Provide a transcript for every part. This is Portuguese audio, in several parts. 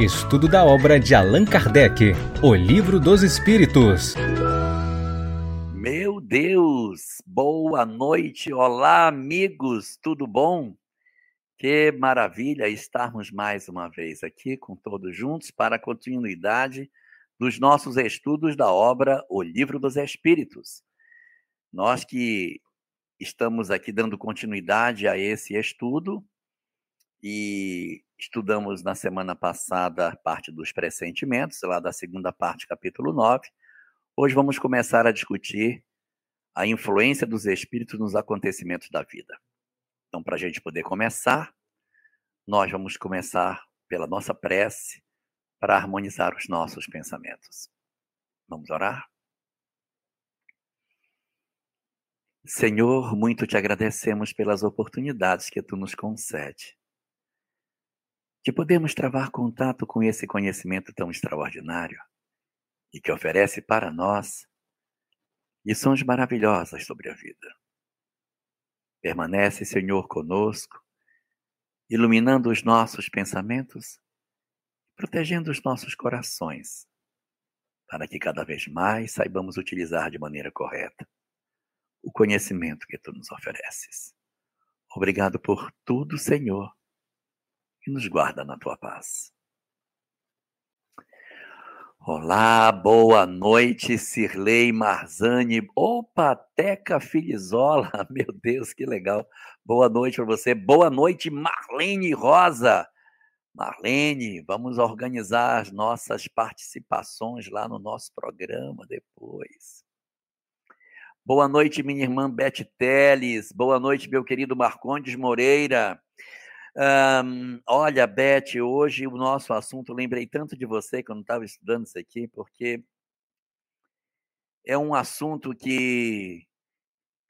Estudo da obra de Allan Kardec, O Livro dos Espíritos. Meu Deus! Boa noite! Olá, amigos! Tudo bom? Que maravilha estarmos mais uma vez aqui com todos juntos para a continuidade dos nossos estudos da obra O Livro dos Espíritos. Nós que estamos aqui dando continuidade a esse estudo e estudamos na semana passada a parte dos pressentimentos, lá da segunda parte, capítulo 9. Hoje vamos começar a discutir a influência dos espíritos nos acontecimentos da vida. Então, para a gente poder começar, nós vamos começar pela nossa prece para harmonizar os nossos pensamentos. Vamos orar? Senhor, muito te agradecemos pelas oportunidades que tu nos concede de podermos travar contato com esse conhecimento tão extraordinário e que oferece para nós lições maravilhosas sobre a vida. Permanece, Senhor, conosco, iluminando os nossos pensamentos, protegendo os nossos corações, para que cada vez mais saibamos utilizar de maneira correta o conhecimento que tu nos ofereces. Obrigado por tudo, Senhor, e nos guarda na tua paz. Olá, boa noite, Cirlei Marzani. Opa, Teca Filizola. Meu Deus, que legal. Boa noite para você. Boa noite, Marlene Rosa. Marlene, vamos organizar as nossas participações lá no nosso programa depois. Boa noite, minha irmã Beth Teles. Boa noite, meu querido Marcondes Moreira. Um, olha, Beth, hoje o nosso assunto, lembrei tanto de você quando estava estudando isso aqui, porque é um assunto que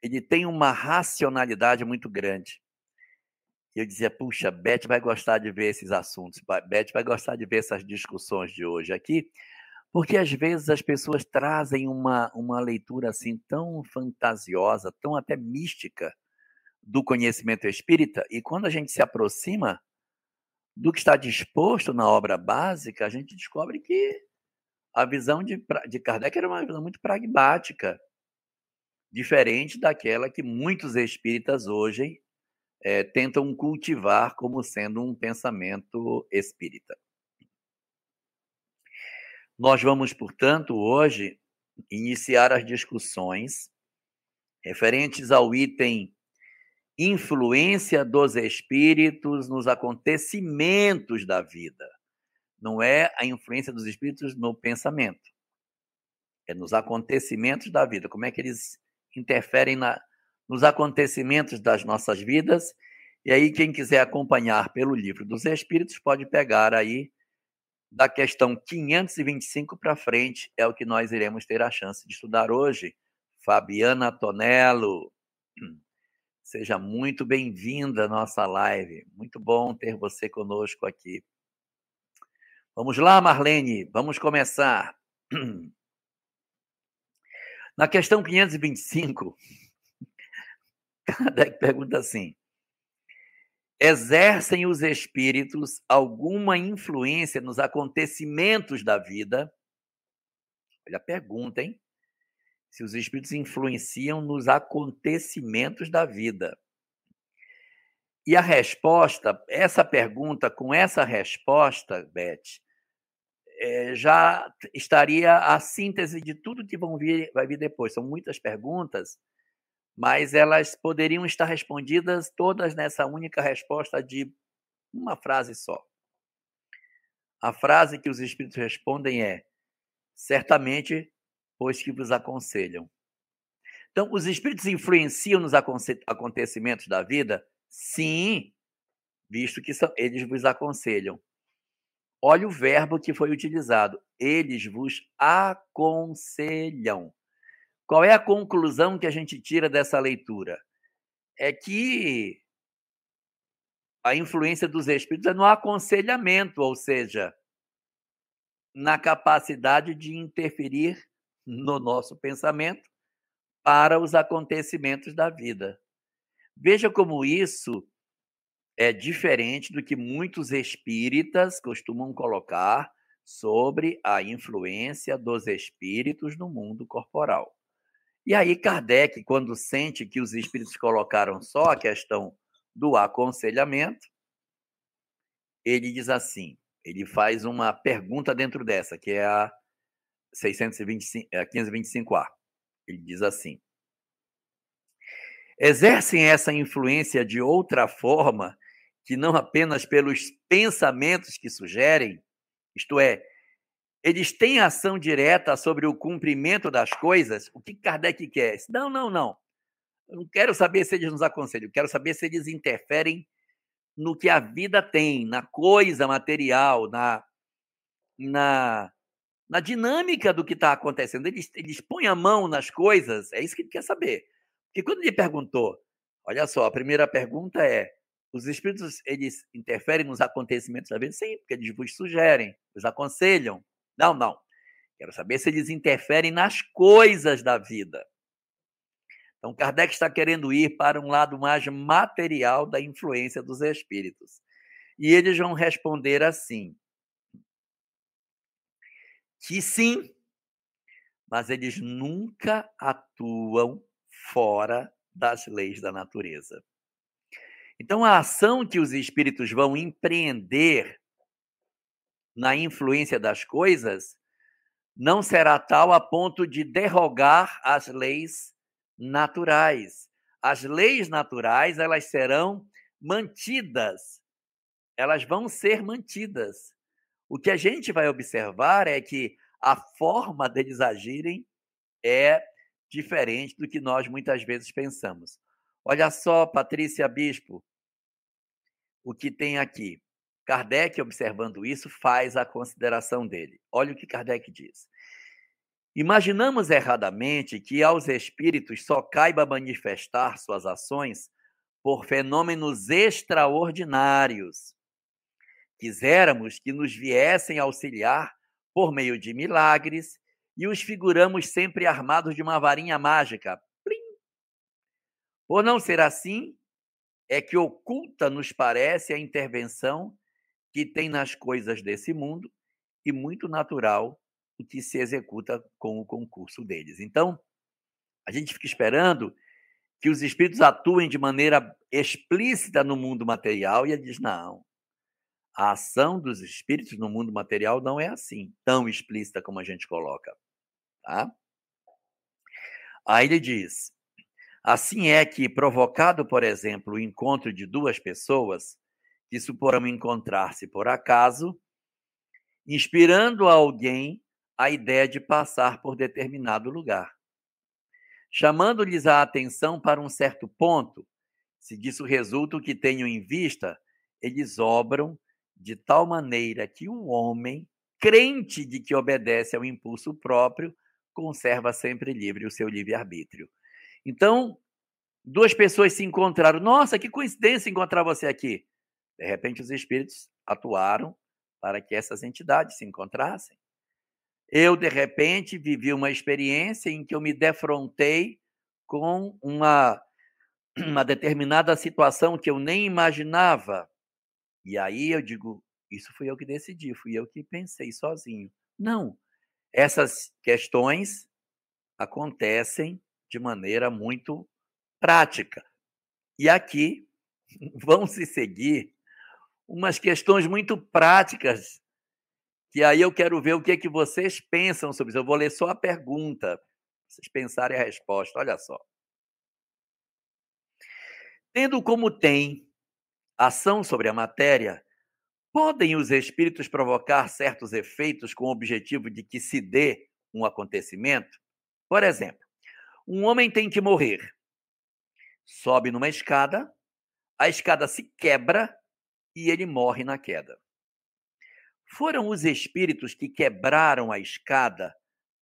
ele tem uma racionalidade muito grande. Eu dizia, puxa, Beth vai gostar de ver esses assuntos, Beth vai gostar de ver essas discussões de hoje aqui, porque às vezes as pessoas trazem uma, uma leitura assim tão fantasiosa, tão até mística, do conhecimento espírita, e quando a gente se aproxima do que está disposto na obra básica, a gente descobre que a visão de, de Kardec era uma visão muito pragmática, diferente daquela que muitos espíritas hoje é, tentam cultivar como sendo um pensamento espírita. Nós vamos, portanto, hoje iniciar as discussões referentes ao item influência dos espíritos nos acontecimentos da vida. Não é a influência dos espíritos no pensamento. É nos acontecimentos da vida. Como é que eles interferem na, nos acontecimentos das nossas vidas. E aí, quem quiser acompanhar pelo livro dos Espíritos, pode pegar aí da questão 525 para frente, é o que nós iremos ter a chance de estudar hoje. Fabiana Tonello. Seja muito bem-vinda à nossa live. Muito bom ter você conosco aqui. Vamos lá, Marlene, vamos começar. Na questão 525, Kardec pergunta assim: exercem os espíritos alguma influência nos acontecimentos da vida? Olha a pergunta, hein? Se os espíritos influenciam nos acontecimentos da vida. E a resposta, essa pergunta, com essa resposta, Beth, é, já estaria a síntese de tudo que vão vir, vai vir depois. São muitas perguntas, mas elas poderiam estar respondidas todas nessa única resposta de uma frase só. A frase que os espíritos respondem é: certamente pois que vos aconselham. Então, os espíritos influenciam nos acontecimentos da vida? Sim, visto que são, eles vos aconselham. Olha o verbo que foi utilizado. Eles vos aconselham. Qual é a conclusão que a gente tira dessa leitura? É que a influência dos espíritos é no aconselhamento, ou seja, na capacidade de interferir no nosso pensamento para os acontecimentos da vida. Veja como isso é diferente do que muitos espíritas costumam colocar sobre a influência dos espíritos no mundo corporal. E aí, Kardec, quando sente que os espíritos colocaram só a questão do aconselhamento, ele diz assim: ele faz uma pergunta dentro dessa, que é a 625, a 525A. Ele diz assim: exercem essa influência de outra forma que não apenas pelos pensamentos que sugerem, isto é, eles têm ação direta sobre o cumprimento das coisas? O que Kardec quer? Não, não, não. Eu não quero saber se eles nos aconselham, eu quero saber se eles interferem no que a vida tem, na coisa material, na, na, na dinâmica do que está acontecendo. Eles, eles põem a mão nas coisas, é isso que ele quer saber. Porque quando ele perguntou, olha só, a primeira pergunta é: os espíritos eles interferem nos acontecimentos da vida? Sim, porque eles vos sugerem, vos aconselham. Não, não. Quero saber se eles interferem nas coisas da vida. Então, Kardec está querendo ir para um lado mais material da influência dos espíritos. E eles vão responder assim: que sim, mas eles nunca atuam fora das leis da natureza. Então, a ação que os espíritos vão empreender na influência das coisas não será tal a ponto de derrogar as leis naturais. As leis naturais, elas serão mantidas. Elas vão ser mantidas. O que a gente vai observar é que a forma deles agirem é diferente do que nós muitas vezes pensamos. Olha só, Patrícia Bispo, o que tem aqui. Kardec, observando isso, faz a consideração dele. Olha o que Kardec diz. Imaginamos erradamente que aos espíritos só caiba manifestar suas ações por fenômenos extraordinários. Quiséramos que nos viessem auxiliar por meio de milagres e os figuramos sempre armados de uma varinha mágica. Plim! Por não ser assim, é que oculta nos parece a intervenção que tem nas coisas desse mundo e muito natural o que se executa com o concurso deles. Então, a gente fica esperando que os espíritos atuem de maneira explícita no mundo material e ele diz: não. A ação dos espíritos no mundo material não é assim, tão explícita como a gente coloca. Tá? Aí ele diz: assim é que, provocado, por exemplo, o encontro de duas pessoas que suporão encontrar-se por acaso, inspirando a alguém a ideia de passar por determinado lugar. Chamando-lhes a atenção para um certo ponto, se disso resulta o que tenham em vista, eles obram de tal maneira que um homem, crente de que obedece ao impulso próprio, conserva sempre livre o seu livre-arbítrio. Então, duas pessoas se encontraram. Nossa, que coincidência encontrar você aqui. De repente, os espíritos atuaram para que essas entidades se encontrassem. Eu, de repente, vivi uma experiência em que eu me defrontei com uma, uma determinada situação que eu nem imaginava. E aí eu digo: isso fui eu que decidi, fui eu que pensei sozinho. Não. Essas questões acontecem de maneira muito prática. E aqui vão se seguir umas questões muito práticas que aí eu quero ver o que, é que vocês pensam sobre isso. Eu vou ler só a pergunta, vocês pensarem a resposta. Olha só. Tendo como tem ação sobre a matéria, podem os espíritos provocar certos efeitos com o objetivo de que se dê um acontecimento? Por exemplo, um homem tem que morrer. Sobe numa escada, a escada se quebra e ele morre na queda. Foram os espíritos que quebraram a escada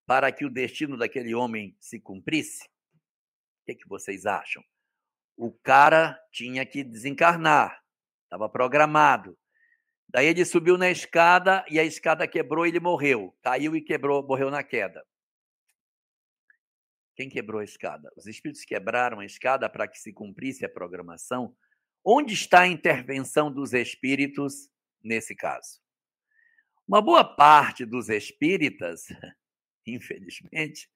para que o destino daquele homem se cumprisse? O que, é que vocês acham? O cara tinha que desencarnar, estava programado. Daí ele subiu na escada e a escada quebrou e ele morreu. Caiu e quebrou, morreu na queda. Quem quebrou a escada? Os espíritos quebraram a escada para que se cumprisse a programação Onde está a intervenção dos espíritos nesse caso? Uma boa parte dos espíritas, infelizmente,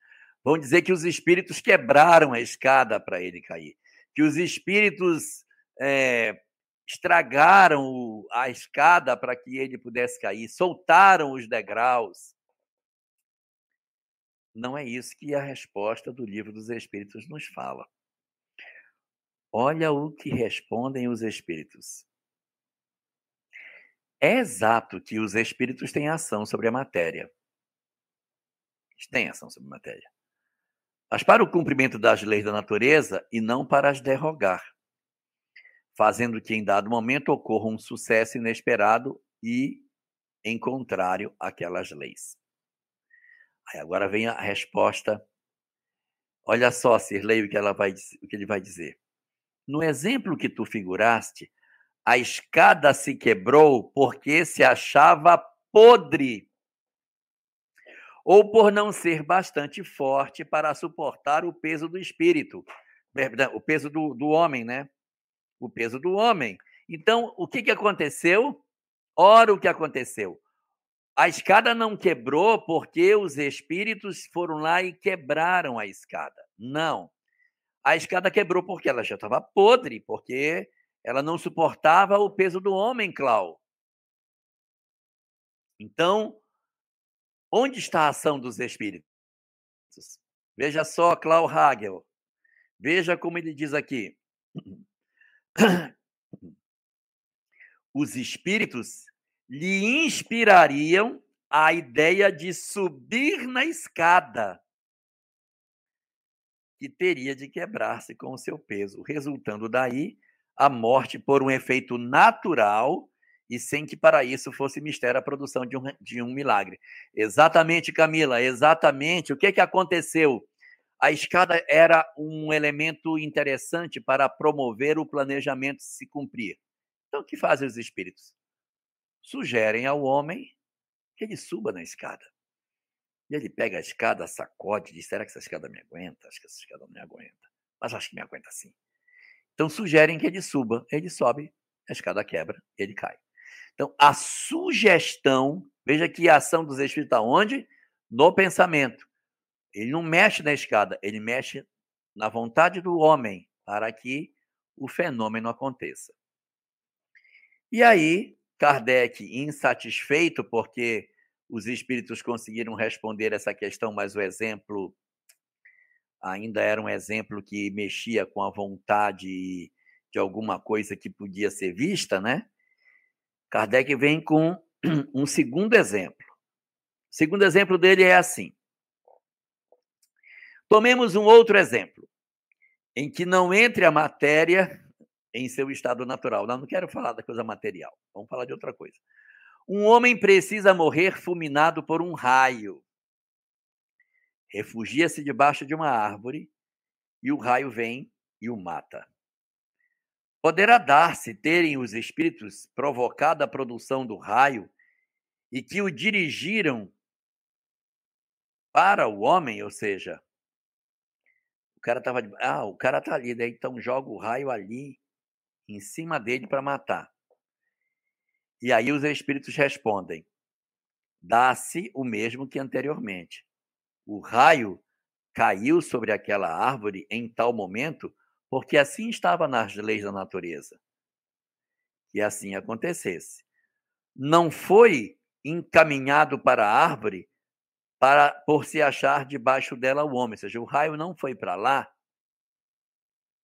vão dizer que os espíritos quebraram a escada para ele cair, que os espíritos é, estragaram a escada para que ele pudesse cair, soltaram os degraus. Não é isso que a resposta do livro dos Espíritos nos fala. Olha o que respondem os Espíritos. É exato que os Espíritos têm ação sobre a matéria. Eles têm ação sobre a matéria. Mas para o cumprimento das leis da natureza e não para as derrogar fazendo que em dado momento ocorra um sucesso inesperado e em contrário àquelas leis. Aí agora vem a resposta. Olha só, Sirlei, o que, ela vai, o que ele vai dizer. No exemplo que tu figuraste, a escada se quebrou porque se achava podre, ou por não ser bastante forte para suportar o peso do espírito, o peso do, do homem, né? O peso do homem. Então, o que, que aconteceu? Ora, o que aconteceu? A escada não quebrou porque os espíritos foram lá e quebraram a escada. Não. A escada quebrou porque ela já estava podre, porque ela não suportava o peso do homem, Clau. Então, onde está a ação dos espíritos? Veja só, Clau Hagel. Veja como ele diz aqui. os espíritos lhe inspirariam a ideia de subir na escada, que teria de quebrar-se com o seu peso, resultando daí a morte por um efeito natural e sem que para isso fosse mistério a produção de um, de um milagre. Exatamente, Camila, exatamente. O que, que aconteceu? A escada era um elemento interessante para promover o planejamento se cumprir. Então, o que fazem os espíritos? Sugerem ao homem que ele suba na escada. E ele pega a escada, sacode diz: será que essa escada me aguenta? Acho que essa escada não me aguenta. Mas acho que me aguenta sim. Então, sugerem que ele suba. Ele sobe, a escada quebra, ele cai. Então, a sugestão, veja que a ação dos espíritos está onde? No pensamento. Ele não mexe na escada, ele mexe na vontade do homem para que o fenômeno aconteça. E aí, Kardec, insatisfeito porque os espíritos conseguiram responder essa questão, mas o exemplo ainda era um exemplo que mexia com a vontade de alguma coisa que podia ser vista, né? Kardec vem com um segundo exemplo. O segundo exemplo dele é assim: Tomemos um outro exemplo, em que não entre a matéria em seu estado natural. Não, não quero falar da coisa material, vamos falar de outra coisa. Um homem precisa morrer fulminado por um raio. Refugia-se debaixo de uma árvore e o raio vem e o mata. Poderá dar-se terem os espíritos provocado a produção do raio e que o dirigiram para o homem, ou seja, cara tava. Ah, o cara tá ali, daí então joga o raio ali em cima dele para matar. E aí os espíritos respondem: dá-se o mesmo que anteriormente. O raio caiu sobre aquela árvore em tal momento, porque assim estava nas leis da natureza. Que assim acontecesse. Não foi encaminhado para a árvore para por se achar debaixo dela o homem. Ou seja, o raio não foi para lá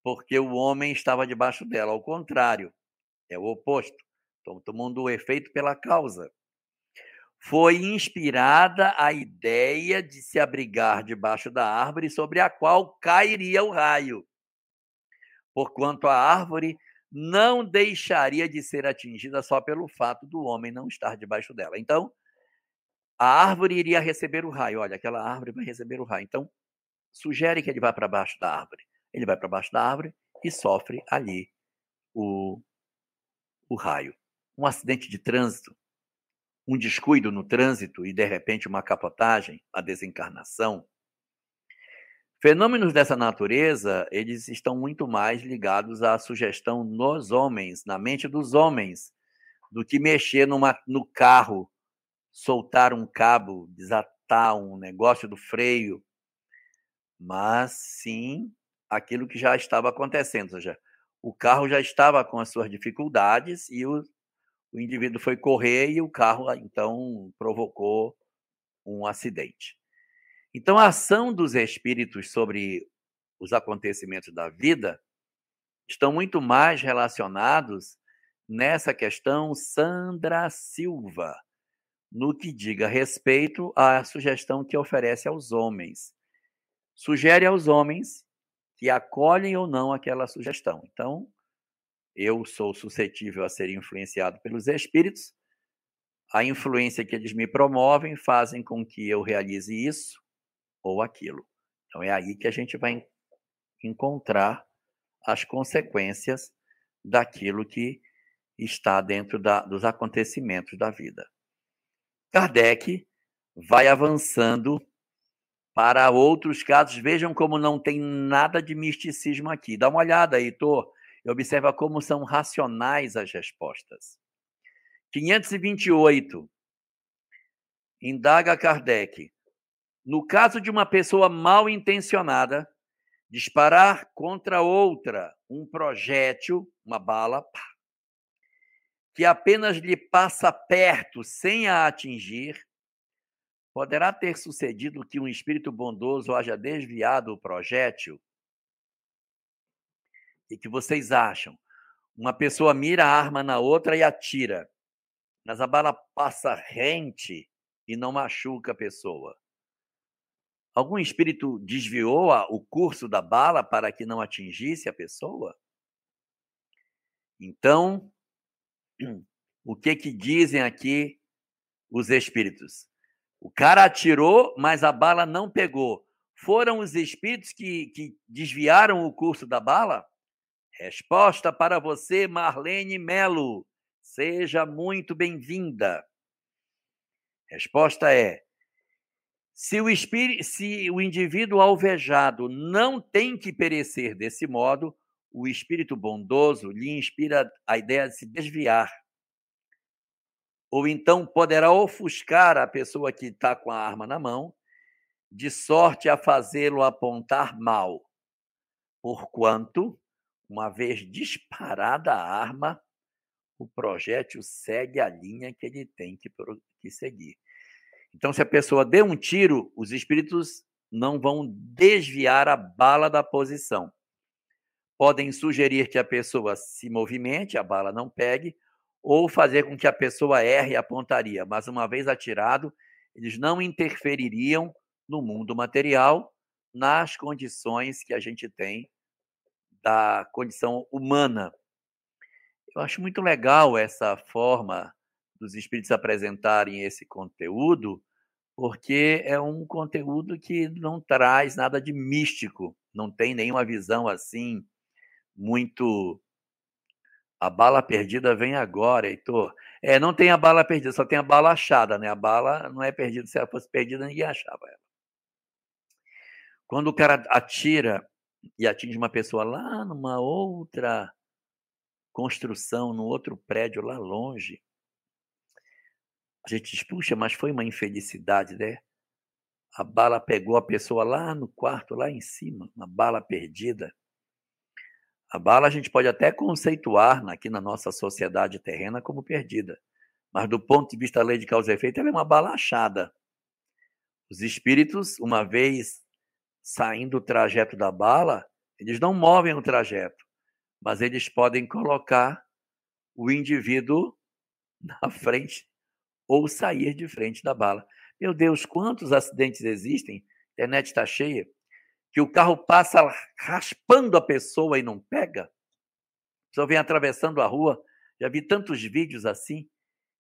porque o homem estava debaixo dela. Ao contrário, é o oposto. Estamos tomando o efeito pela causa. Foi inspirada a ideia de se abrigar debaixo da árvore sobre a qual cairia o raio, porquanto a árvore não deixaria de ser atingida só pelo fato do homem não estar debaixo dela. Então, a árvore iria receber o raio. Olha, aquela árvore vai receber o raio. Então, sugere que ele vá para baixo da árvore. Ele vai para baixo da árvore e sofre ali o, o raio. Um acidente de trânsito, um descuido no trânsito e, de repente, uma capotagem, a desencarnação, Fenômenos dessa natureza, eles estão muito mais ligados à sugestão nos homens, na mente dos homens, do que mexer numa, no carro, soltar um cabo, desatar um negócio do freio, mas sim aquilo que já estava acontecendo, ou seja, o carro já estava com as suas dificuldades e o, o indivíduo foi correr e o carro então provocou um acidente. Então, a ação dos espíritos sobre os acontecimentos da vida estão muito mais relacionados nessa questão Sandra Silva, no que diga respeito à sugestão que oferece aos homens. Sugere aos homens que acolhem ou não aquela sugestão. Então, eu sou suscetível a ser influenciado pelos espíritos, a influência que eles me promovem fazem com que eu realize isso ou aquilo. Então, é aí que a gente vai encontrar as consequências daquilo que está dentro da, dos acontecimentos da vida. Kardec vai avançando para outros casos. Vejam como não tem nada de misticismo aqui. Dá uma olhada, Heitor, e observa como são racionais as respostas. 528. Indaga Kardec. No caso de uma pessoa mal intencionada disparar contra outra um projétil, uma bala, pá, que apenas lhe passa perto sem a atingir, poderá ter sucedido que um espírito bondoso haja desviado o projétil? E que vocês acham? Uma pessoa mira a arma na outra e atira, mas a bala passa rente e não machuca a pessoa. Algum espírito desviou o curso da bala para que não atingisse a pessoa? Então, o que que dizem aqui os espíritos? O cara atirou, mas a bala não pegou. Foram os espíritos que, que desviaram o curso da bala? Resposta para você, Marlene Melo. Seja muito bem-vinda. Resposta é: se o, espírito, se o indivíduo alvejado não tem que perecer desse modo, o espírito bondoso lhe inspira a ideia de se desviar. Ou então poderá ofuscar a pessoa que está com a arma na mão, de sorte a fazê-lo apontar mal. Porquanto, uma vez disparada a arma, o projétil segue a linha que ele tem que, que seguir. Então, se a pessoa deu um tiro, os espíritos não vão desviar a bala da posição podem sugerir que a pessoa se movimente, a bala não pegue, ou fazer com que a pessoa erre a pontaria. Mas uma vez atirado, eles não interfeririam no mundo material, nas condições que a gente tem da condição humana. Eu acho muito legal essa forma dos espíritos apresentarem esse conteúdo, porque é um conteúdo que não traz nada de místico, não tem nenhuma visão assim muito. A bala perdida vem agora, Heitor. É, não tem a bala perdida, só tem a bala achada, né? A bala não é perdida. Se ela fosse perdida, ninguém achava ela. Quando o cara atira e atinge uma pessoa lá numa outra construção, num outro prédio lá longe, a gente diz, puxa, mas foi uma infelicidade, né? A bala pegou a pessoa lá no quarto, lá em cima, uma bala perdida. A bala a gente pode até conceituar aqui na nossa sociedade terrena como perdida, mas do ponto de vista da lei de causa e efeito, ela é uma bala achada. Os espíritos, uma vez saindo do trajeto da bala, eles não movem o trajeto, mas eles podem colocar o indivíduo na frente ou sair de frente da bala. Meu Deus, quantos acidentes existem? A internet está cheia que o carro passa raspando a pessoa e não pega. A pessoa vem atravessando a rua. Já vi tantos vídeos assim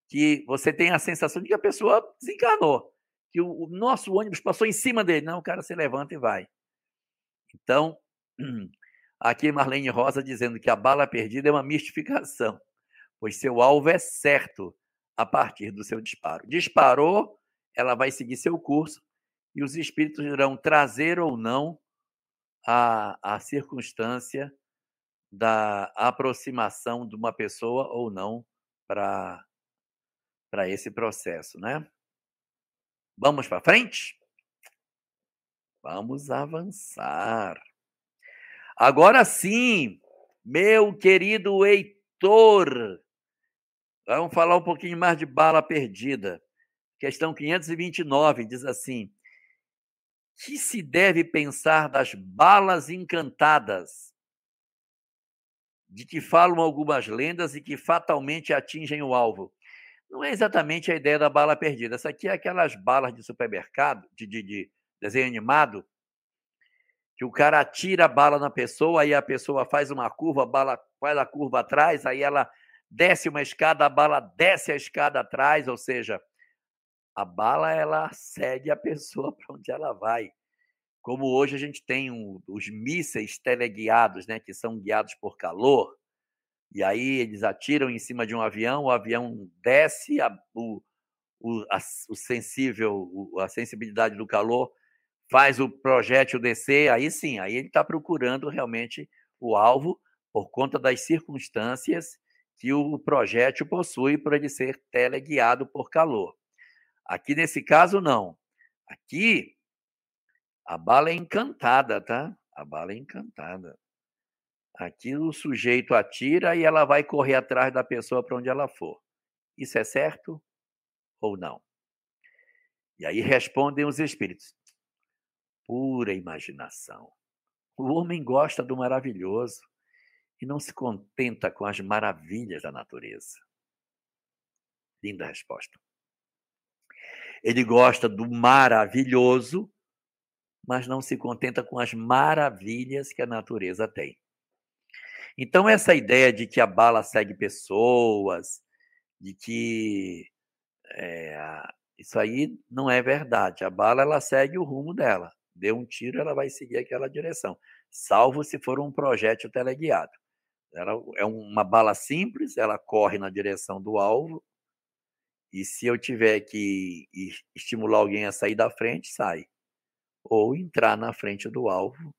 que você tem a sensação de que a pessoa desencanou, que o, o nosso ônibus passou em cima dele. Não, o cara se levanta e vai. Então, aqui Marlene Rosa dizendo que a bala perdida é uma mistificação, pois seu alvo é certo a partir do seu disparo. Disparou, ela vai seguir seu curso e os espíritos irão trazer ou não a, a circunstância da aproximação de uma pessoa ou não para esse processo, né? Vamos para frente? Vamos avançar. Agora sim, meu querido Heitor, vamos falar um pouquinho mais de bala perdida. Questão 529 diz assim: que se deve pensar das balas encantadas, de que falam algumas lendas e que fatalmente atingem o alvo? Não é exatamente a ideia da bala perdida. Essa aqui é aquelas balas de supermercado, de, de, de desenho animado, que o cara atira a bala na pessoa, aí a pessoa faz uma curva, a bala faz a curva atrás, aí ela desce uma escada, a bala desce a escada atrás, ou seja, a bala ela segue a pessoa para onde ela vai. Como hoje a gente tem um, os mísseis teleguiados, né, que são guiados por calor, e aí eles atiram em cima de um avião, o avião desce, a, o, o, a, o sensível, a sensibilidade do calor faz o projétil descer, aí sim, aí ele está procurando realmente o alvo por conta das circunstâncias que o projétil possui para ele ser teleguiado por calor. Aqui nesse caso, não. Aqui, a bala é encantada, tá? A bala é encantada. Aqui o sujeito atira e ela vai correr atrás da pessoa para onde ela for. Isso é certo ou não? E aí respondem os espíritos pura imaginação. O homem gosta do maravilhoso e não se contenta com as maravilhas da natureza. Linda resposta. Ele gosta do maravilhoso, mas não se contenta com as maravilhas que a natureza tem. Então, essa ideia de que a bala segue pessoas, de que é, isso aí não é verdade. A bala ela segue o rumo dela deu um tiro, ela vai seguir aquela direção, salvo se for um projétil teleguiado. Ela é uma bala simples, ela corre na direção do alvo, e se eu tiver que estimular alguém a sair da frente, sai. Ou entrar na frente do alvo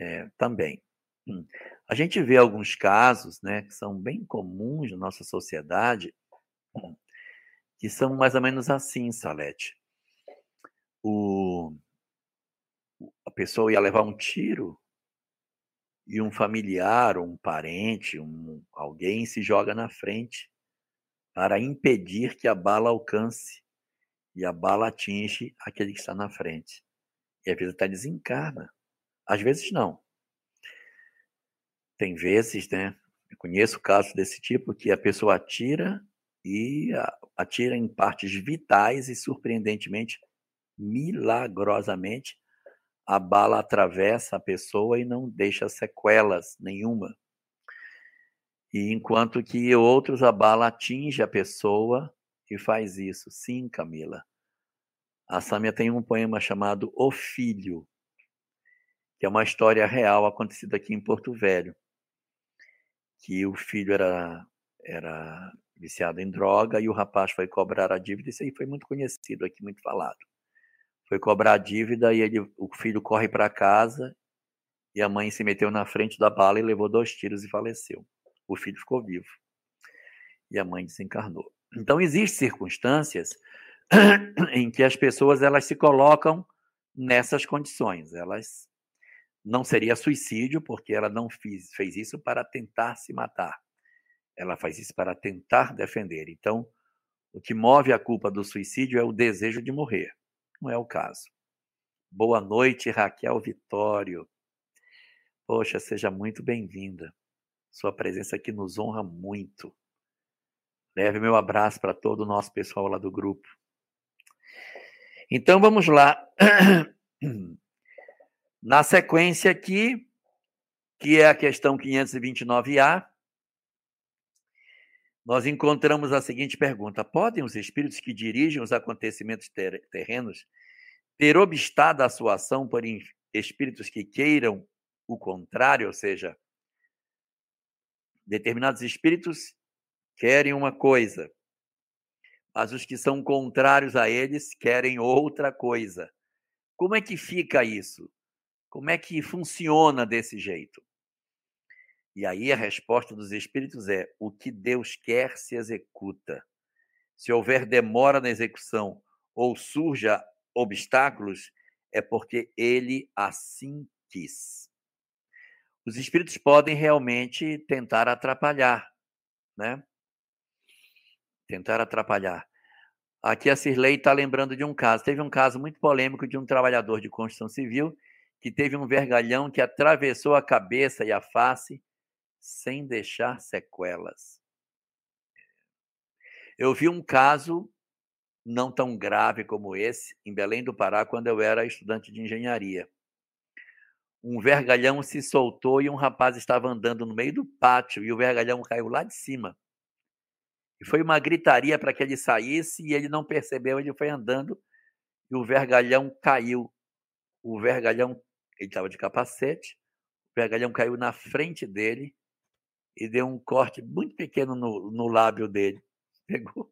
é, também. Hum. A gente vê alguns casos né, que são bem comuns na nossa sociedade, hum, que são mais ou menos assim, Salete. O, a pessoa ia levar um tiro e um familiar, um parente, um, alguém se joga na frente para impedir que a bala alcance e a bala atinge aquele que está na frente. E às vezes até desencarna. Às vezes não. Tem vezes, né? Eu conheço casos desse tipo que a pessoa atira e atira em partes vitais e surpreendentemente, milagrosamente, a bala atravessa a pessoa e não deixa sequelas nenhuma. E enquanto que outros a bala atinge a pessoa e faz isso. Sim, Camila. A Sâmia tem um poema chamado O Filho, que é uma história real acontecida aqui em Porto Velho. Que o filho era, era viciado em droga e o rapaz foi cobrar a dívida. Isso aí foi muito conhecido aqui, muito falado foi cobrar a dívida e ele, o filho corre para casa e a mãe se meteu na frente da bala e levou dois tiros e faleceu. O filho ficou vivo e a mãe desencarnou. Então existem circunstâncias em que as pessoas elas se colocam nessas condições. Elas não seria suicídio porque ela não fez, fez isso para tentar se matar. Ela faz isso para tentar defender. Então, o que move a culpa do suicídio é o desejo de morrer. Não é o caso. Boa noite, Raquel Vitório. Poxa, seja muito bem-vinda. Sua presença aqui nos honra muito. Leve meu abraço para todo o nosso pessoal lá do grupo. Então vamos lá. Na sequência aqui, que é a questão 529A, nós encontramos a seguinte pergunta: Podem os espíritos que dirigem os acontecimentos ter terrenos ter obstado a sua ação por espíritos que queiram o contrário? Ou seja, determinados espíritos querem uma coisa, mas os que são contrários a eles querem outra coisa. Como é que fica isso? Como é que funciona desse jeito? E aí a resposta dos espíritos é: o que Deus quer se executa. Se houver demora na execução ou surja obstáculos, é porque ele assim quis. Os espíritos podem realmente tentar atrapalhar, né? Tentar atrapalhar. Aqui a Cirlei está lembrando de um caso. Teve um caso muito polêmico de um trabalhador de construção civil que teve um vergalhão que atravessou a cabeça e a face sem deixar sequelas. Eu vi um caso não tão grave como esse em Belém do Pará quando eu era estudante de engenharia. Um vergalhão se soltou e um rapaz estava andando no meio do pátio e o vergalhão caiu lá de cima. E foi uma gritaria para que ele saísse e ele não percebeu, ele foi andando e o vergalhão caiu. O vergalhão, ele estava de capacete, o vergalhão caiu na frente dele e deu um corte muito pequeno no, no lábio dele. Pegou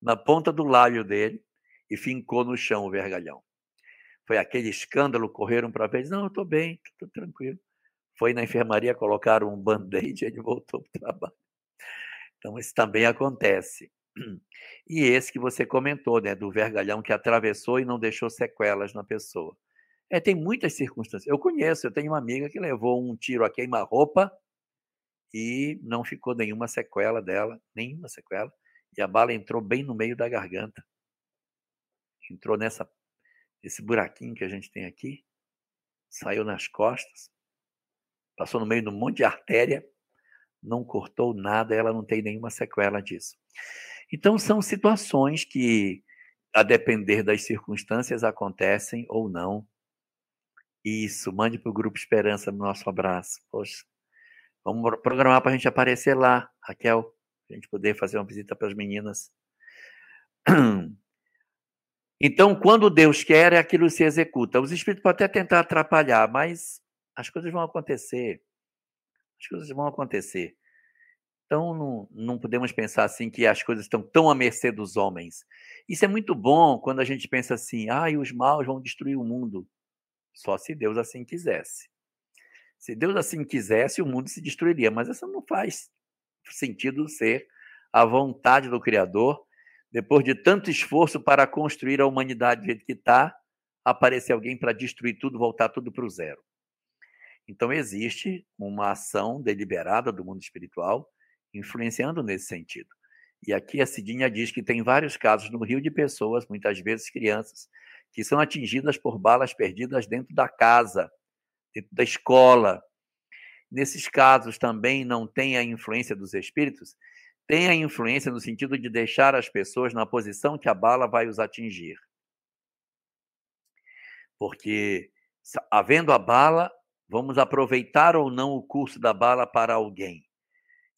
na ponta do lábio dele e fincou no chão o vergalhão. Foi aquele escândalo, correram para ver, não, eu estou bem, estou tranquilo. Foi na enfermaria, colocaram um band-aid ele voltou para o trabalho. Então, isso também acontece. E esse que você comentou, né, do vergalhão que atravessou e não deixou sequelas na pessoa. É, tem muitas circunstâncias. Eu conheço, eu tenho uma amiga que levou um tiro a queima-roupa e não ficou nenhuma sequela dela, nenhuma sequela, e a bala entrou bem no meio da garganta. Entrou nessa esse buraquinho que a gente tem aqui, saiu nas costas, passou no meio de um monte de artéria, não cortou nada, ela não tem nenhuma sequela disso. Então, são situações que, a depender das circunstâncias, acontecem ou não. Isso, mande para o Grupo Esperança nosso abraço. Poxa, vamos programar para a gente aparecer lá, Raquel, a gente poder fazer uma visita para as meninas. Então, quando Deus quer, aquilo se executa. Os espíritos podem até tentar atrapalhar, mas as coisas vão acontecer. As coisas vão acontecer. Então, não, não podemos pensar assim que as coisas estão tão à mercê dos homens. Isso é muito bom quando a gente pensa assim, ah, os maus vão destruir o mundo. Só se Deus assim quisesse. Se Deus assim quisesse, o mundo se destruiria. Mas isso não faz sentido ser a vontade do Criador, depois de tanto esforço para construir a humanidade do jeito que está, aparecer alguém para destruir tudo, voltar tudo para o zero. Então, existe uma ação deliberada do mundo espiritual influenciando nesse sentido. E aqui a Cidinha diz que tem vários casos no Rio de pessoas, muitas vezes crianças, que são atingidas por balas perdidas dentro da casa, dentro da escola. Nesses casos também não tem a influência dos espíritos, tem a influência no sentido de deixar as pessoas na posição que a bala vai os atingir. Porque, havendo a bala, Vamos aproveitar ou não o curso da bala para alguém?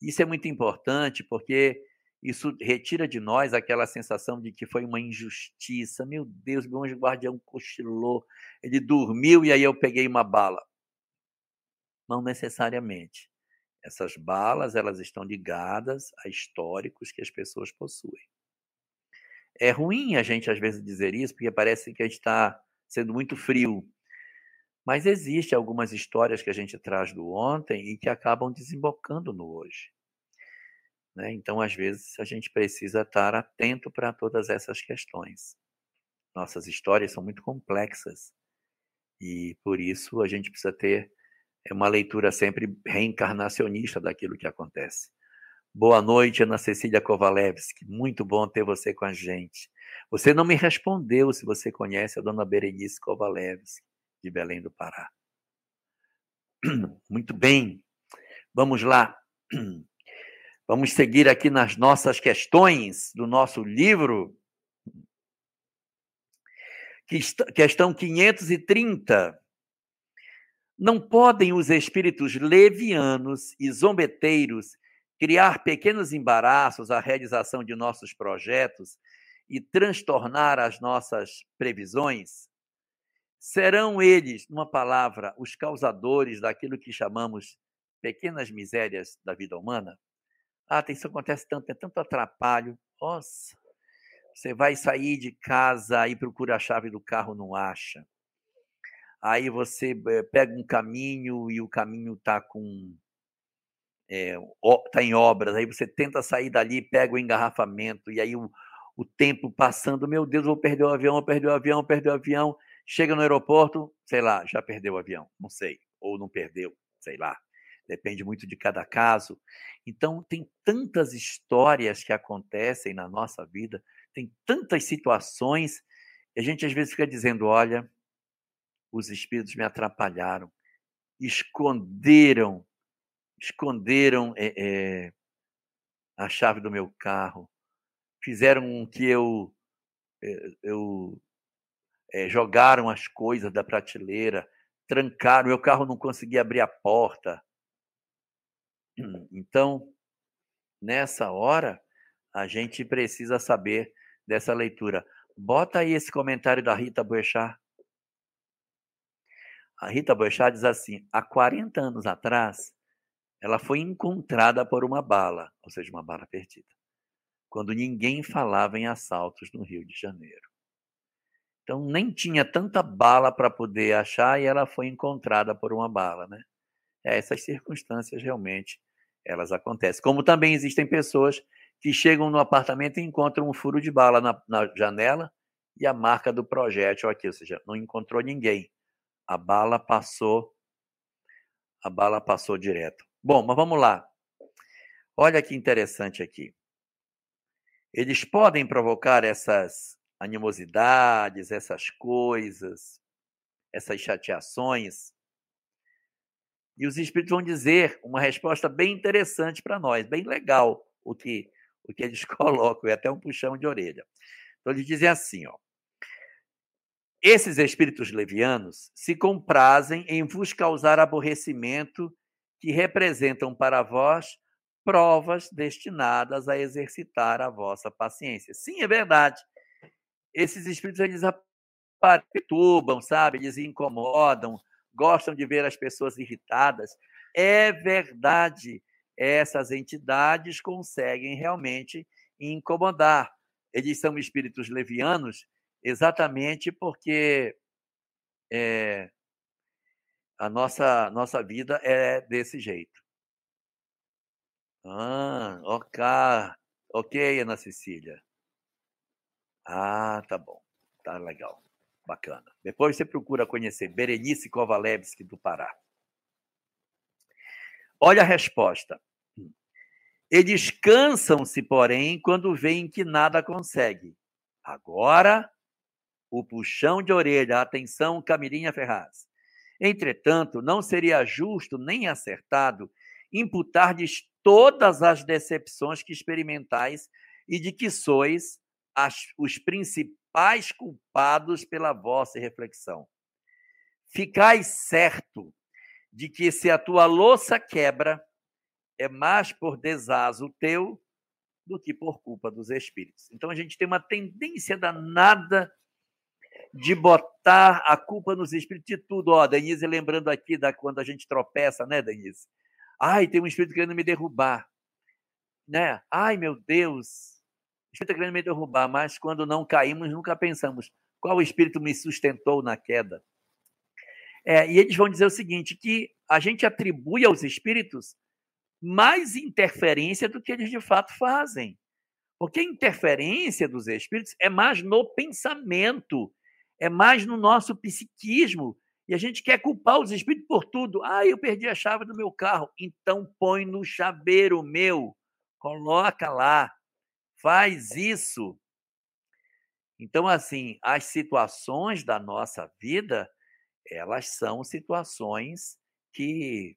Isso é muito importante porque isso retira de nós aquela sensação de que foi uma injustiça. Meu Deus, meu anjo guardião cochilou, ele dormiu e aí eu peguei uma bala. Não necessariamente. Essas balas, elas estão ligadas a históricos que as pessoas possuem. É ruim a gente às vezes dizer isso, porque parece que a gente está sendo muito frio. Mas existem algumas histórias que a gente traz do ontem e que acabam desembocando no hoje. Né? Então, às vezes, a gente precisa estar atento para todas essas questões. Nossas histórias são muito complexas e, por isso, a gente precisa ter é, uma leitura sempre reencarnacionista daquilo que acontece. Boa noite, Ana Cecília Kovalevski. Muito bom ter você com a gente. Você não me respondeu se você conhece a dona Berenice Kovalevski de Belém do Pará. Muito bem, vamos lá. Vamos seguir aqui nas nossas questões do nosso livro. Questão 530. Não podem os espíritos levianos e zombeteiros criar pequenos embaraços à realização de nossos projetos e transtornar as nossas previsões? Serão eles, numa palavra, os causadores daquilo que chamamos pequenas misérias da vida humana? Ah, isso acontece tanto, é tanto atrapalho. Nossa, você vai sair de casa e procura a chave do carro, não acha. Aí você eh, pega um caminho e o caminho está com é, tá em obras, aí você tenta sair dali, pega o engarrafamento, e aí o, o tempo passando, meu Deus, vou perder o avião, vou perder o avião, vou perder o avião, chega no aeroporto, sei lá, já perdeu o avião, não sei, ou não perdeu, sei lá, depende muito de cada caso. Então, tem tantas histórias que acontecem na nossa vida, tem tantas situações, e a gente às vezes fica dizendo: olha, os espíritos me atrapalharam, esconderam esconderam é, é, a chave do meu carro, fizeram que eu, eh, eu é, jogaram as coisas da prateleira, trancaram, meu carro não conseguia abrir a porta. Então, nessa hora, a gente precisa saber dessa leitura. Bota aí esse comentário da Rita Boechat. A Rita Boechat diz assim: há 40 anos atrás, ela foi encontrada por uma bala, ou seja, uma bala perdida, quando ninguém falava em assaltos no Rio de Janeiro. Então nem tinha tanta bala para poder achar e ela foi encontrada por uma bala, né? É, essas circunstâncias realmente elas acontecem. Como também existem pessoas que chegam no apartamento e encontram um furo de bala na, na janela e a marca do projétil aqui, ou seja, não encontrou ninguém. A bala passou, a bala passou direto. Bom, mas vamos lá. Olha que interessante aqui. Eles podem provocar essas animosidades, essas coisas, essas chateações. E os espíritos vão dizer uma resposta bem interessante para nós, bem legal o que o que eles colocam, é até um puxão de orelha. Então eles dizem assim, ó: Esses espíritos levianos se comprazem em vos causar aborrecimento que representam para vós provas destinadas a exercitar a vossa paciência. Sim, é verdade. Esses espíritos eles perturbam, sabe? Eles incomodam, gostam de ver as pessoas irritadas. É verdade. Essas entidades conseguem realmente incomodar. Eles são espíritos levianos exatamente porque é, a nossa, nossa vida é desse jeito. Ah, ok. Ok, Ana Cecília. Ah, tá bom. Tá legal. Bacana. Depois você procura conhecer Berenice Kovalevski do Pará. Olha a resposta. Eles cansam-se, porém, quando veem que nada consegue. Agora, o puxão de orelha. Atenção, Camirinha Ferraz. Entretanto, não seria justo nem acertado imputar-lhes todas as decepções que experimentais e de que sois as, os principais culpados pela vossa reflexão. Ficais certo de que se a tua louça quebra, é mais por desazo teu do que por culpa dos espíritos. Então a gente tem uma tendência danada de botar a culpa nos espíritos de tudo. Ó, Denise, lembrando aqui da quando a gente tropeça, né, Denise? Ai, tem um espírito querendo me derrubar. Né? Ai, meu Deus, o espírito querendo me derrubar, mas quando não caímos, nunca pensamos qual espírito me sustentou na queda. É, e eles vão dizer o seguinte: que a gente atribui aos espíritos mais interferência do que eles de fato fazem. Porque a interferência dos espíritos é mais no pensamento, é mais no nosso psiquismo. E a gente quer culpar os espíritos por tudo. Ah, eu perdi a chave do meu carro. Então põe no chaveiro meu. Coloca lá. Faz isso. Então, assim, as situações da nossa vida, elas são situações que,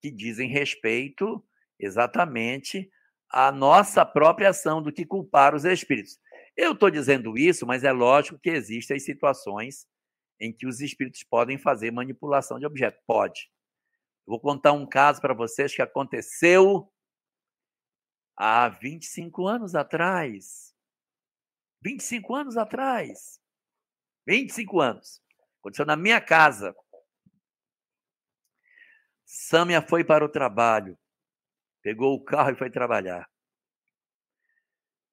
que dizem respeito exatamente à nossa própria ação do que culpar os espíritos. Eu estou dizendo isso, mas é lógico que existem situações em que os espíritos podem fazer manipulação de objeto. Pode. Eu vou contar um caso para vocês que aconteceu há 25 anos atrás. 25 anos atrás. 25 anos. Aconteceu na minha casa. Sâmia foi para o trabalho. Pegou o carro e foi trabalhar.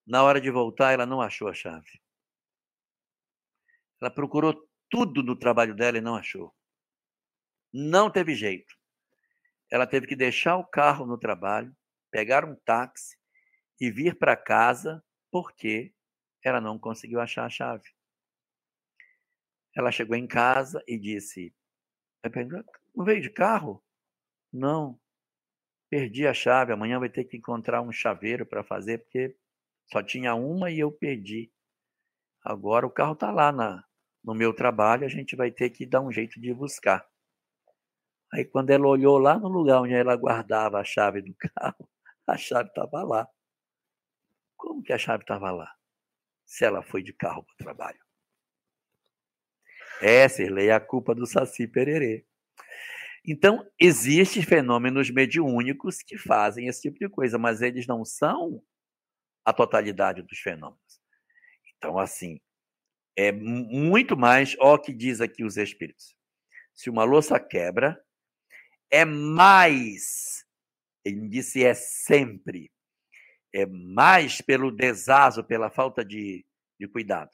Na hora de voltar, ela não achou a chave. Ela procurou tudo no trabalho dela e não achou. Não teve jeito. Ela teve que deixar o carro no trabalho, pegar um táxi e vir para casa porque ela não conseguiu achar a chave. Ela chegou em casa e disse: Não veio de carro? Não. Perdi a chave. Amanhã vai ter que encontrar um chaveiro para fazer, porque só tinha uma e eu perdi. Agora o carro está lá na, no meu trabalho, a gente vai ter que dar um jeito de buscar. Aí, quando ela olhou lá no lugar onde ela guardava a chave do carro, a chave estava lá. Como que a chave estava lá? Se ela foi de carro para o trabalho. É, Sirlei, a culpa do Saci Pererê. Então, existem fenômenos mediúnicos que fazem esse tipo de coisa, mas eles não são a totalidade dos fenômenos. Então, assim, é muito mais, ó, que diz aqui os espíritos. Se uma louça quebra, é mais, ele disse é sempre, é mais pelo desazo, pela falta de, de cuidado.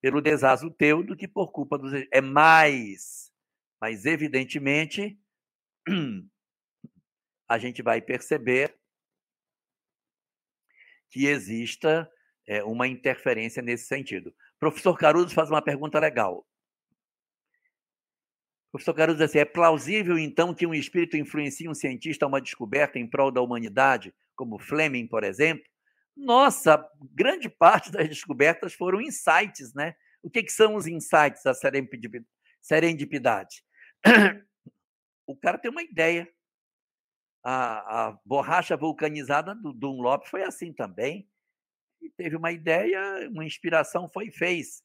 Pelo desazo teu do que por culpa dos. É mais. Mas, evidentemente, a gente vai perceber que exista é, uma interferência nesse sentido. Professor Caruso faz uma pergunta legal. Professor Caruso diz assim: é plausível, então, que um espírito influencie um cientista a uma descoberta em prol da humanidade, como Fleming, por exemplo? Nossa, grande parte das descobertas foram insights, né? O que, que são os insights, a serendipidade? O cara tem uma ideia. A, a borracha vulcanizada do Dunlop foi assim também e teve uma ideia, uma inspiração foi e fez.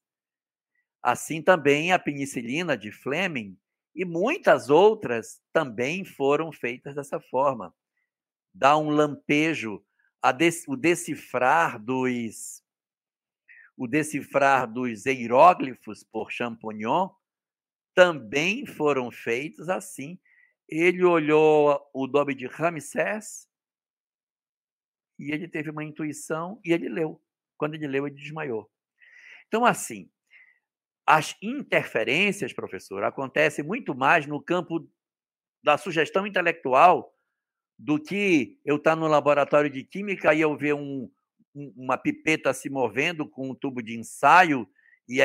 Assim também a penicilina de Fleming e muitas outras também foram feitas dessa forma. Dá um lampejo, o decifrar dos o decifrar dos hieróglifos por Champollion também foram feitos assim. Ele olhou o nome de Ramsés e ele teve uma intuição e ele leu. Quando ele leu, ele desmaiou. Então, assim, as interferências, professor, acontecem muito mais no campo da sugestão intelectual do que eu estar no laboratório de química e eu ver um, uma pipeta se movendo com um tubo de ensaio e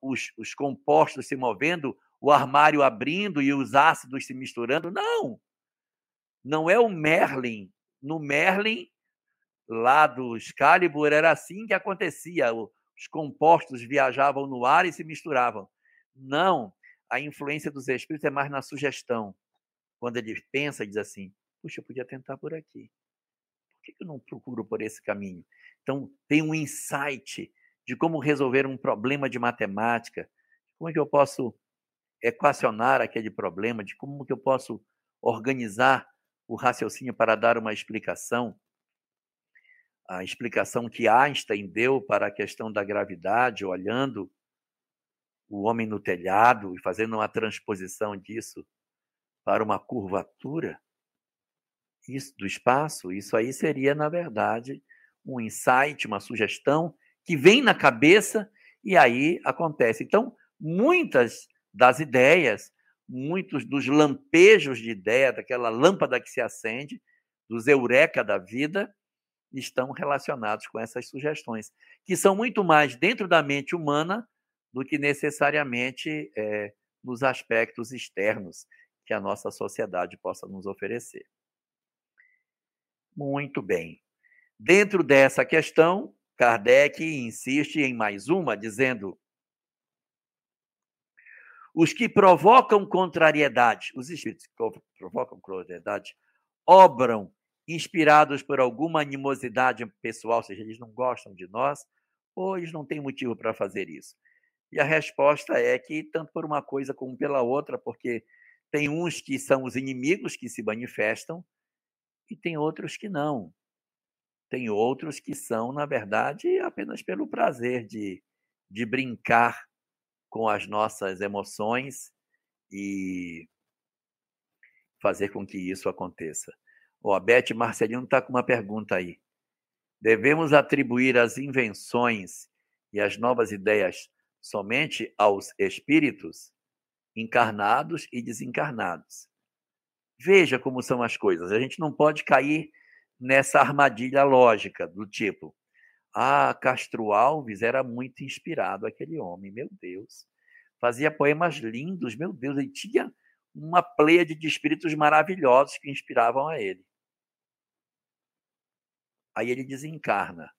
os, os compostos se movendo, o armário abrindo e os ácidos se misturando. Não! Não é o Merlin. No Merlin, lá do Excalibur era assim que acontecia. Os compostos viajavam no ar e se misturavam. Não, a influência dos espíritos é mais na sugestão. Quando ele pensa diz assim: puxa, eu podia tentar por aqui. Por que eu não procuro por esse caminho? Então, tem um insight de como resolver um problema de matemática, como é que eu posso equacionar aquele problema, de como que eu posso organizar o raciocínio para dar uma explicação a explicação que Einstein deu para a questão da gravidade, olhando o homem no telhado e fazendo uma transposição disso para uma curvatura isso, do espaço, isso aí seria, na verdade, um insight, uma sugestão que vem na cabeça e aí acontece. Então, muitas das ideias, muitos dos lampejos de ideia, daquela lâmpada que se acende, dos eureka da vida, estão relacionados com essas sugestões, que são muito mais dentro da mente humana do que necessariamente é, nos aspectos externos que a nossa sociedade possa nos oferecer. Muito bem. Dentro dessa questão, Kardec insiste em mais uma, dizendo: os que provocam contrariedade, os espíritos que provocam contrariedade, obram inspirados por alguma animosidade pessoal, ou seja, eles não gostam de nós, ou eles não têm motivo para fazer isso? E a resposta é que tanto por uma coisa como pela outra, porque tem uns que são os inimigos que se manifestam e tem outros que não. Tem outros que são, na verdade, apenas pelo prazer de, de brincar com as nossas emoções e fazer com que isso aconteça. Ó, a Beth Marcelino está com uma pergunta aí. Devemos atribuir as invenções e as novas ideias somente aos espíritos encarnados e desencarnados. Veja como são as coisas. A gente não pode cair nessa armadilha lógica do tipo: ah, Castro Alves era muito inspirado, aquele homem, meu Deus. Fazia poemas lindos, meu Deus, ele tinha uma pleia de espíritos maravilhosos que inspiravam a ele. Aí ele desencarna.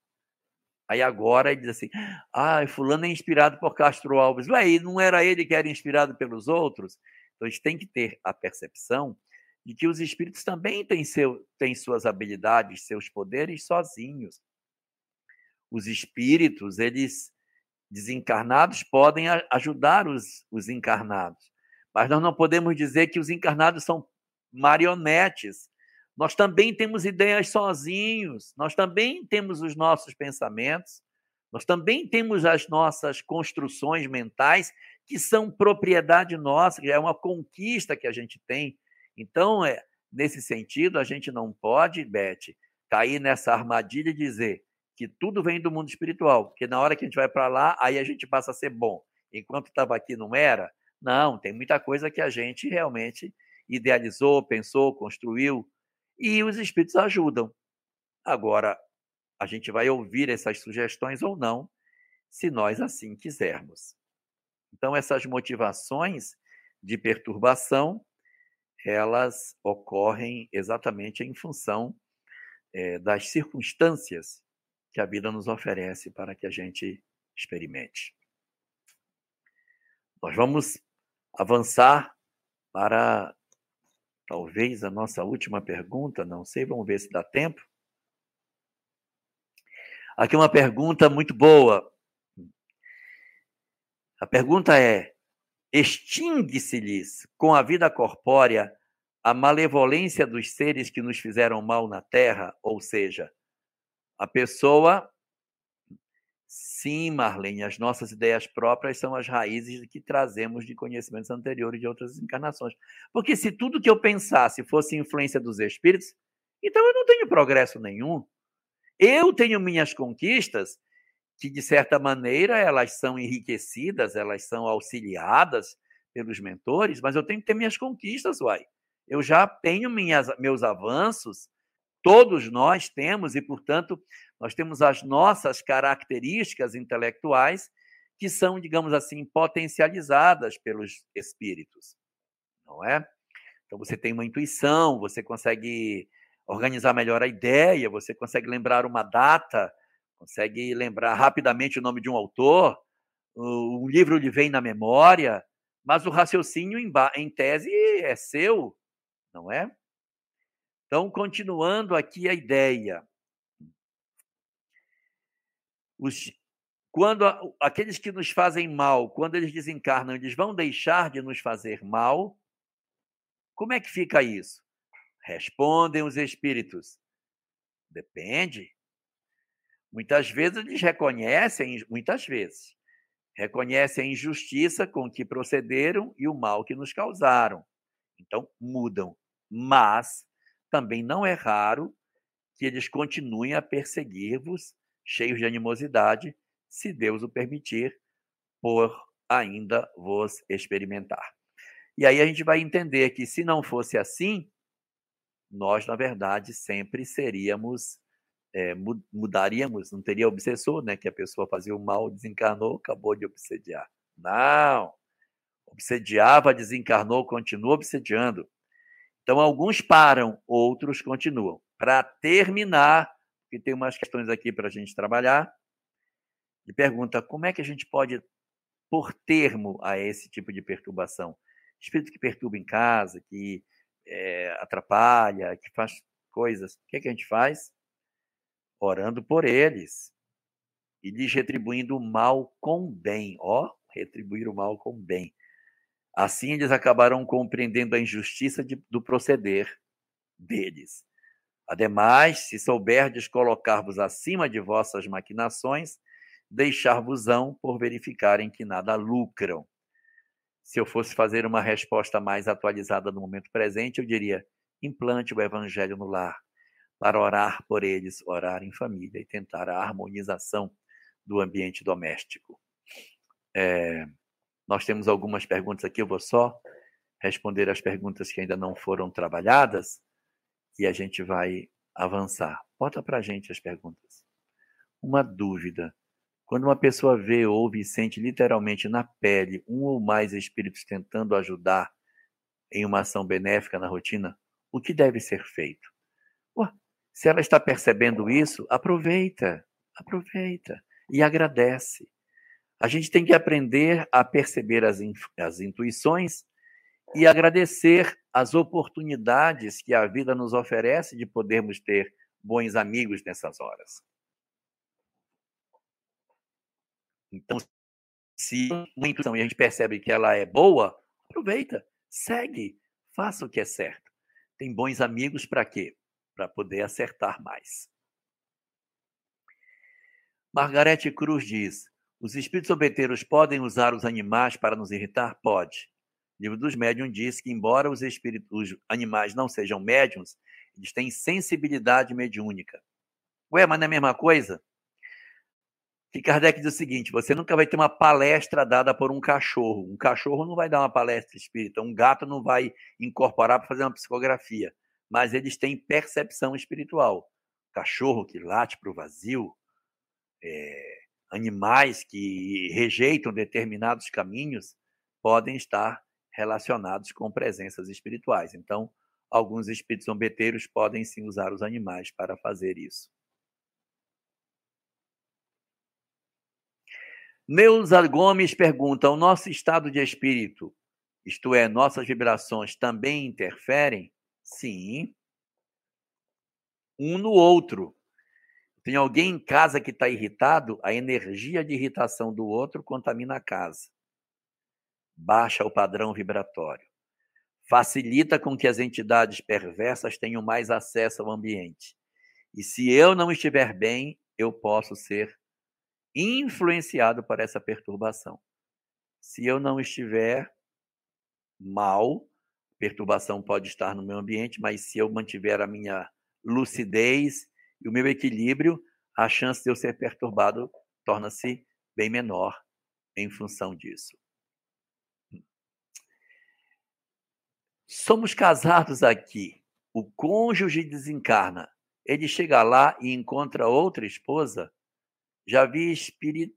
Aí agora ele diz assim: ah, fulano é inspirado por Castro Alves. Ué, não era ele que era inspirado pelos outros? Então a gente tem que ter a percepção de que os espíritos também têm, seu, têm suas habilidades, seus poderes sozinhos. Os espíritos, eles desencarnados, podem ajudar os, os encarnados. Mas nós não podemos dizer que os encarnados são marionetes. Nós também temos ideias sozinhos, nós também temos os nossos pensamentos, nós também temos as nossas construções mentais que são propriedade nossa, que é uma conquista que a gente tem então, é, nesse sentido, a gente não pode, Beth, cair nessa armadilha e dizer que tudo vem do mundo espiritual, porque na hora que a gente vai para lá, aí a gente passa a ser bom. Enquanto estava aqui não era? Não, tem muita coisa que a gente realmente idealizou, pensou, construiu, e os espíritos ajudam. Agora, a gente vai ouvir essas sugestões ou não, se nós assim quisermos. Então, essas motivações de perturbação elas ocorrem exatamente em função é, das circunstâncias que a vida nos oferece para que a gente experimente. Nós vamos avançar para talvez a nossa última pergunta, não sei, vamos ver se dá tempo. Aqui uma pergunta muito boa. A pergunta é: Extingue-se-lhes com a vida corpórea a malevolência dos seres que nos fizeram mal na terra, ou seja, a pessoa. Sim, Marlene, as nossas ideias próprias são as raízes que trazemos de conhecimentos anteriores de outras encarnações. Porque se tudo que eu pensasse fosse influência dos espíritos, então eu não tenho progresso nenhum. Eu tenho minhas conquistas que, de certa maneira, elas são enriquecidas, elas são auxiliadas pelos mentores, mas eu tenho que ter minhas conquistas, uai. Eu já tenho minhas, meus avanços, todos nós temos, e, portanto, nós temos as nossas características intelectuais que são, digamos assim, potencializadas pelos espíritos, não é? Então, você tem uma intuição, você consegue organizar melhor a ideia, você consegue lembrar uma data consegue lembrar rapidamente o nome de um autor, o, livro lhe vem na memória, mas o raciocínio em, em tese é seu, não é? Então, continuando aqui a ideia. Os, quando aqueles que nos fazem mal, quando eles desencarnam, eles vão deixar de nos fazer mal? Como é que fica isso? Respondem os espíritos. Depende. Muitas vezes eles reconhecem, muitas vezes, reconhecem a injustiça com que procederam e o mal que nos causaram. Então, mudam. Mas também não é raro que eles continuem a perseguir-vos, cheios de animosidade, se Deus o permitir, por ainda vos experimentar. E aí a gente vai entender que se não fosse assim, nós, na verdade, sempre seríamos é, mudaríamos, não teria obsessor, né? Que a pessoa fazia o mal, desencarnou, acabou de obsediar. Não. Obsediava, desencarnou, continua obsediando. Então, alguns param, outros continuam. Para terminar, que tem umas questões aqui para a gente trabalhar, e pergunta como é que a gente pode pôr termo a esse tipo de perturbação? Espírito que perturba em casa, que é, atrapalha, que faz coisas. O que, é que a gente faz? orando por eles e lhes retribuindo o mal com bem. Ó, retribuir o mal com bem. Assim eles acabarão compreendendo a injustiça de, do proceder deles. Ademais, se souberdes colocar-vos acima de vossas maquinações, deixar-vos-ão por verificarem que nada lucram. Se eu fosse fazer uma resposta mais atualizada no momento presente, eu diria: implante o evangelho no lar para orar por eles, orar em família e tentar a harmonização do ambiente doméstico. É, nós temos algumas perguntas aqui, eu vou só responder as perguntas que ainda não foram trabalhadas e a gente vai avançar. Bota para a gente as perguntas. Uma dúvida. Quando uma pessoa vê, ouve e sente literalmente na pele um ou mais espíritos tentando ajudar em uma ação benéfica na rotina, o que deve ser feito? Ué, se ela está percebendo isso, aproveita, aproveita e agradece. A gente tem que aprender a perceber as, as intuições e agradecer as oportunidades que a vida nos oferece de podermos ter bons amigos nessas horas. Então, se uma intuição e a gente percebe que ela é boa, aproveita, segue, faça o que é certo. Tem bons amigos para quê? Para poder acertar mais. Margarete Cruz diz: os espíritos obeteiros podem usar os animais para nos irritar? Pode. O livro dos médiuns diz que, embora os, espíritos, os animais não sejam médiums, eles têm sensibilidade mediúnica. Ué, mas não é a mesma coisa? Que Kardec diz o seguinte: você nunca vai ter uma palestra dada por um cachorro. Um cachorro não vai dar uma palestra espírita, um gato não vai incorporar para fazer uma psicografia, mas eles têm percepção espiritual. Cachorro que late para o vazio, é, animais que rejeitam determinados caminhos podem estar relacionados com presenças espirituais. Então, alguns espíritos zombeteiros podem sim usar os animais para fazer isso. Neuza Gomes pergunta: o nosso estado de espírito, isto é, nossas vibrações, também interferem? Sim. Um no outro. Tem alguém em casa que está irritado, a energia de irritação do outro contamina a casa baixa o padrão vibratório, facilita com que as entidades perversas tenham mais acesso ao ambiente. E se eu não estiver bem, eu posso ser influenciado por essa perturbação. Se eu não estiver mal, perturbação pode estar no meu ambiente, mas se eu mantiver a minha lucidez e o meu equilíbrio, a chance de eu ser perturbado torna-se bem menor em função disso. Somos casados aqui. O cônjuge desencarna. Ele chega lá e encontra outra esposa. Já vi espírito,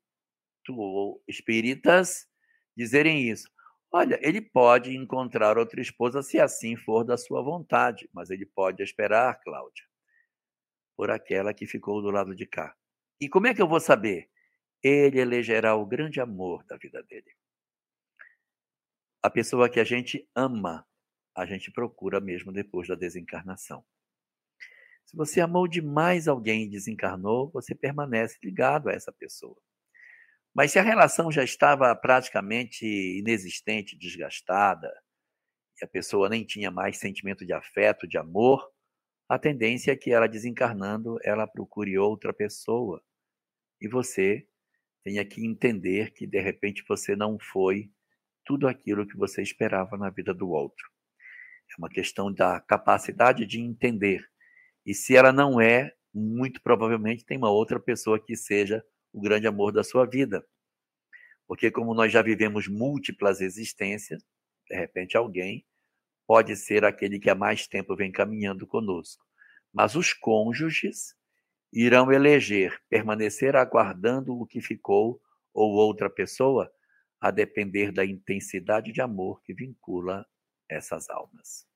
espíritas dizerem isso. Olha, ele pode encontrar outra esposa se assim for da sua vontade, mas ele pode esperar, Cláudia, por aquela que ficou do lado de cá. E como é que eu vou saber? Ele elegerá o grande amor da vida dele. A pessoa que a gente ama a gente procura mesmo depois da desencarnação. Se você amou demais alguém e desencarnou, você permanece ligado a essa pessoa. Mas se a relação já estava praticamente inexistente, desgastada, e a pessoa nem tinha mais sentimento de afeto, de amor, a tendência é que ela desencarnando, ela procure outra pessoa. E você tenha que entender que de repente você não foi tudo aquilo que você esperava na vida do outro. É uma questão da capacidade de entender. E se ela não é, muito provavelmente tem uma outra pessoa que seja o grande amor da sua vida. Porque, como nós já vivemos múltiplas existências, de repente alguém pode ser aquele que há mais tempo vem caminhando conosco. Mas os cônjuges irão eleger permanecer aguardando o que ficou ou outra pessoa, a depender da intensidade de amor que vincula essas almas.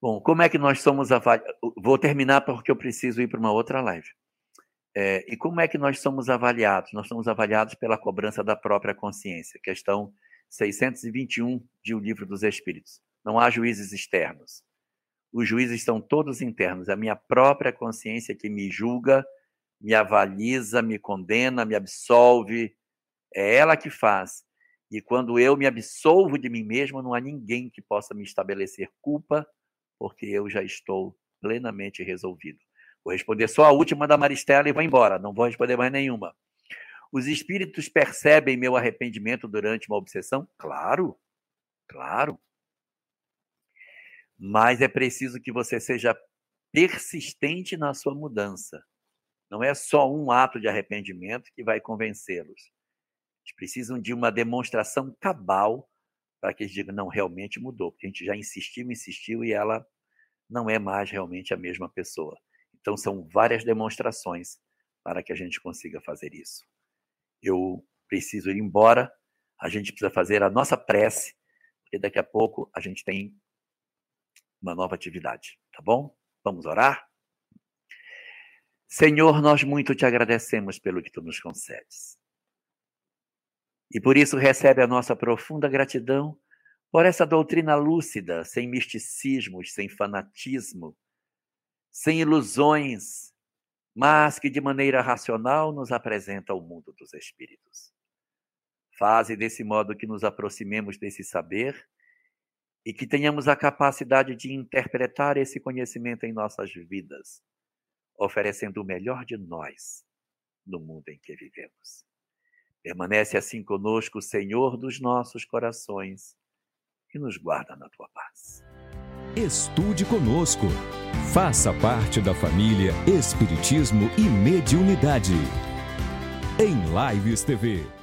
Bom, como é que nós somos avaliados? Vou terminar porque eu preciso ir para uma outra live. É, e como é que nós somos avaliados? Nós somos avaliados pela cobrança da própria consciência, questão 621 de O Livro dos Espíritos. Não há juízes externos. Os juízes são todos internos. É a minha própria consciência que me julga, me avaliza, me condena, me absolve, é ela que faz. E quando eu me absolvo de mim mesmo, não há ninguém que possa me estabelecer culpa, porque eu já estou plenamente resolvido. Vou responder só a última da Maristela e vou embora, não vou responder mais nenhuma. Os espíritos percebem meu arrependimento durante uma obsessão? Claro, claro. Mas é preciso que você seja persistente na sua mudança. Não é só um ato de arrependimento que vai convencê-los. Eles precisam de uma demonstração cabal para que eles digam, não, realmente mudou, porque a gente já insistiu, insistiu e ela não é mais realmente a mesma pessoa. Então, são várias demonstrações para que a gente consiga fazer isso. Eu preciso ir embora, a gente precisa fazer a nossa prece, porque daqui a pouco a gente tem uma nova atividade, tá bom? Vamos orar? Senhor, nós muito te agradecemos pelo que tu nos concedes. E por isso recebe a nossa profunda gratidão por essa doutrina lúcida, sem misticismos, sem fanatismo, sem ilusões, mas que de maneira racional nos apresenta o mundo dos espíritos. Faze desse modo que nos aproximemos desse saber e que tenhamos a capacidade de interpretar esse conhecimento em nossas vidas, oferecendo o melhor de nós no mundo em que vivemos. Permanece assim conosco, Senhor dos nossos corações, e nos guarda na tua paz. Estude conosco. Faça parte da família Espiritismo e Mediunidade. Em Lives TV.